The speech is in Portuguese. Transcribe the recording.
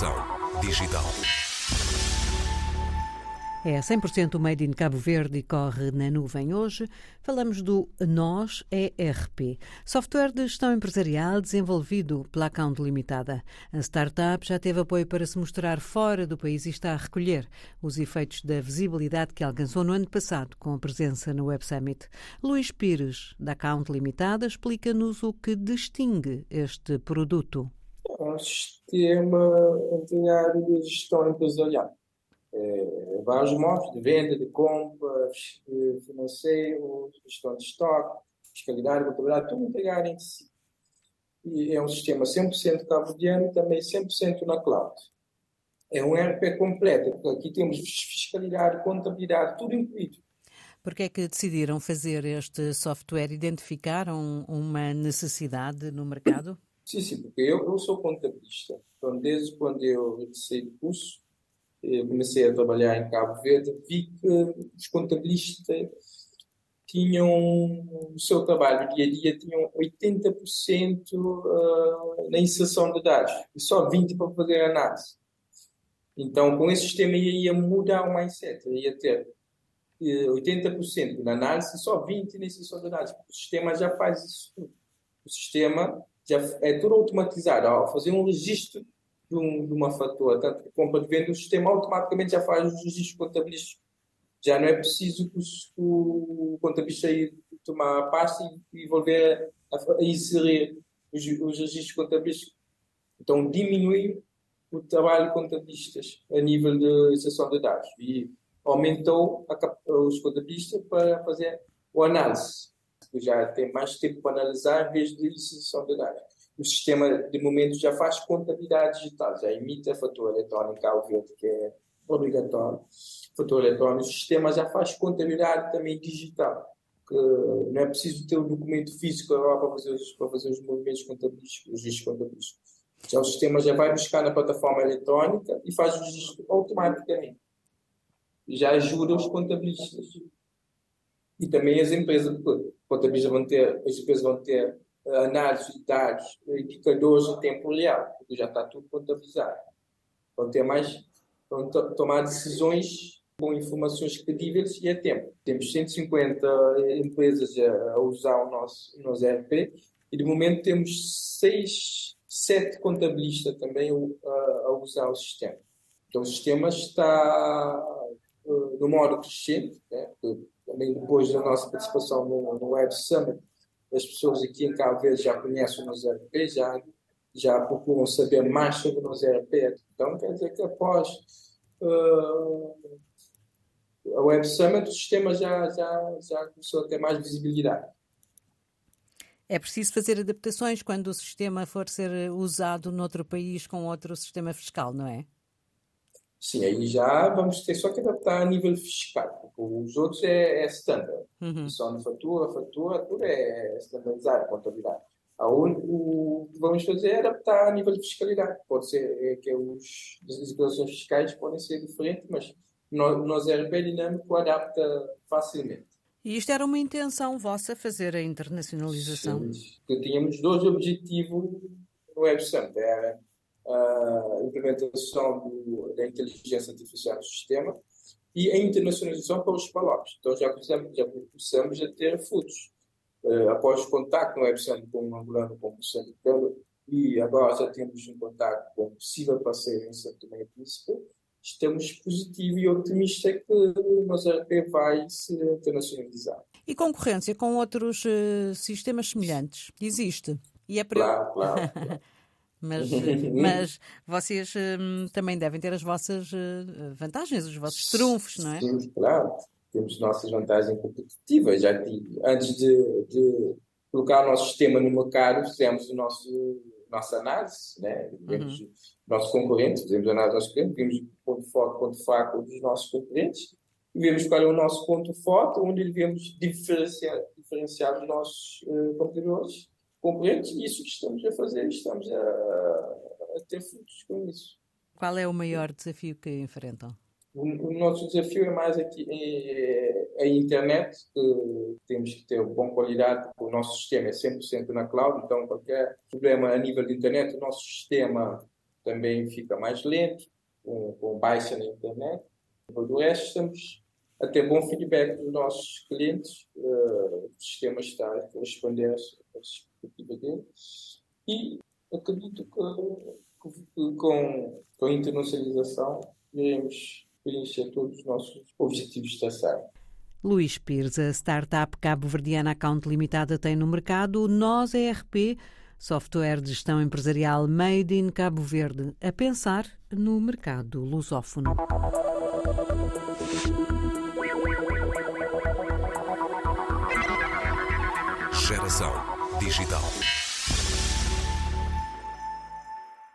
Transformação Digital. É 100% Made in Cabo Verde e corre na nuvem. Hoje falamos do NOS ERP, software de gestão empresarial desenvolvido pela Account Limitada. A startup já teve apoio para se mostrar fora do país e está a recolher os efeitos da visibilidade que alcançou no ano passado com a presença no Web Summit. Luís Pires, da Account Limitada, explica-nos o que distingue este produto. É um sistema integrado de gestão empresarial é, vários modos de venda, de compra, financeiro, gestão de estoque, fiscalidade, contabilidade, tudo integrado em si. E é um sistema 100% cabo-verdiano também 100% na cloud. É um ERP completo, porque aqui temos fiscalidade, contabilidade, tudo incluído. Por que é que decidiram fazer este software? Identificaram uma necessidade no mercado? Sim, sim, porque eu, eu sou contabilista. Então, desde quando eu iniciei o curso, eu comecei a trabalhar em Cabo Verde, vi que os contabilistas tinham o seu trabalho dia a dia tinham 80% ah, na inserção de dados e só 20% para fazer análise. Então, com esse sistema ia mudar o mindset, ia ter 80% eh, na análise e só 20% na inserção de dados. O sistema já faz isso tudo. O sistema já é tudo automatizado. Ao fazer um registro de, um, de uma fatura, tanto de compra de venda, o sistema automaticamente já faz os registros contabilísticos. Já não é preciso que o, o contabilista ir tomar a pasta e, volver a, a inserir os, os registros contabilísticos. Então, diminui o trabalho de contabilistas a nível de extração de dados e aumentou a, os contabilistas para fazer o análise. Já tem mais tempo para analisar em vez de extração de dados o sistema, de momento, já faz contabilidade digital, já emite a fatura eletrónica ao verde, que é obrigatório, fatura eletrónica. O sistema já faz contabilidade também digital, que não é preciso ter um documento físico para fazer, os, para fazer os movimentos contabilísticos, os registros contabilísticos. Já o sistema já vai buscar na plataforma eletrónica e faz o registro automaticamente. Já ajuda os contabilistas. E também as empresas, porque contabilistas vão ter, as empresas vão ter análise de dados, indicadores de tempo real, porque já está tudo contabilizado. Vão ter mais, vão tomar decisões com informações credíveis e a tempo. Temos 150 empresas a, usar o nosso, o nosso ERP e de momento temos 6, 7 contabilistas também a, usar o sistema. Então o sistema está no modo crescente, né? Também depois da nossa participação no, no Web Summit, as pessoas aqui em Cabo já conhecem o nosso ERP, já, já procuram saber mais sobre o nosso ERP. Então, quer dizer que após uh, a Web Summit, o sistema já, já, já começou a ter mais visibilidade. É preciso fazer adaptações quando o sistema for ser usado noutro país com outro sistema fiscal, não é? Sim, aí já vamos ter só que adaptar a nível fiscal, porque os outros é, é standard. Uhum. Só na fatura, fatura, tudo é standardizado, contabilidade. O que vamos fazer é adaptar a nível de fiscalidade. Pode ser é, que os, as declarações fiscais podem ser diferentes, mas nós, nós RP dinâmico adapta facilmente. E isto era uma intenção vossa, fazer a internacionalização? Sim, tínhamos dois objetivos no Web Summit. Era a implementação do, da inteligência artificial no sistema e a internacionalização para os palopes. Então já começamos, já começamos a ter frutos. Uh, após o contato no website com o Angolano, com o Centro e agora já temos um contato com possível parceiro em Santo Tomé e Príncipe, estamos positivos e otimistas que o RP vai se internacionalizar. E concorrência com outros uh, sistemas semelhantes? Existe? E é. Claro, claro. claro. Mas, mas vocês hum, também devem ter as vossas uh, vantagens, os vossos trunfos, não é? Sim, claro. Temos nossas vantagens competitivas. Já antes de, de, colocar o nosso sistema no mercado, fizemos o nosso nossa análise, né? vimos uhum. nossos concorrentes, fizemos a análise dos nossos clientes, vimos o ponto forte, ponto fraco dos nossos concorrentes, e vimos qual é o nosso ponto forte, onde devemos diferenciar, diferenciar dos nossos uh, competidores compreende isso que estamos a fazer, estamos a, a ter frutos com isso. Qual é o maior desafio que enfrentam? O, o nosso desafio é mais aqui é, a internet, que temos que ter boa qualidade, porque o nosso sistema é 100% na cloud, então qualquer problema a nível de internet, o nosso sistema também fica mais lento, com, com baixa na internet. Do resto, estamos a ter bom feedback dos nossos clientes, uh, o sistema está a corresponder às expectativas deles e acredito que, que com, com a internacionalização iremos preencher todos os nossos objetivos traçados. Luís Pires, a startup cabo-verdiana Account Limitada tem no mercado Nós ERP, software de gestão empresarial made in Cabo Verde, a pensar no mercado lusófono. Geração Digital.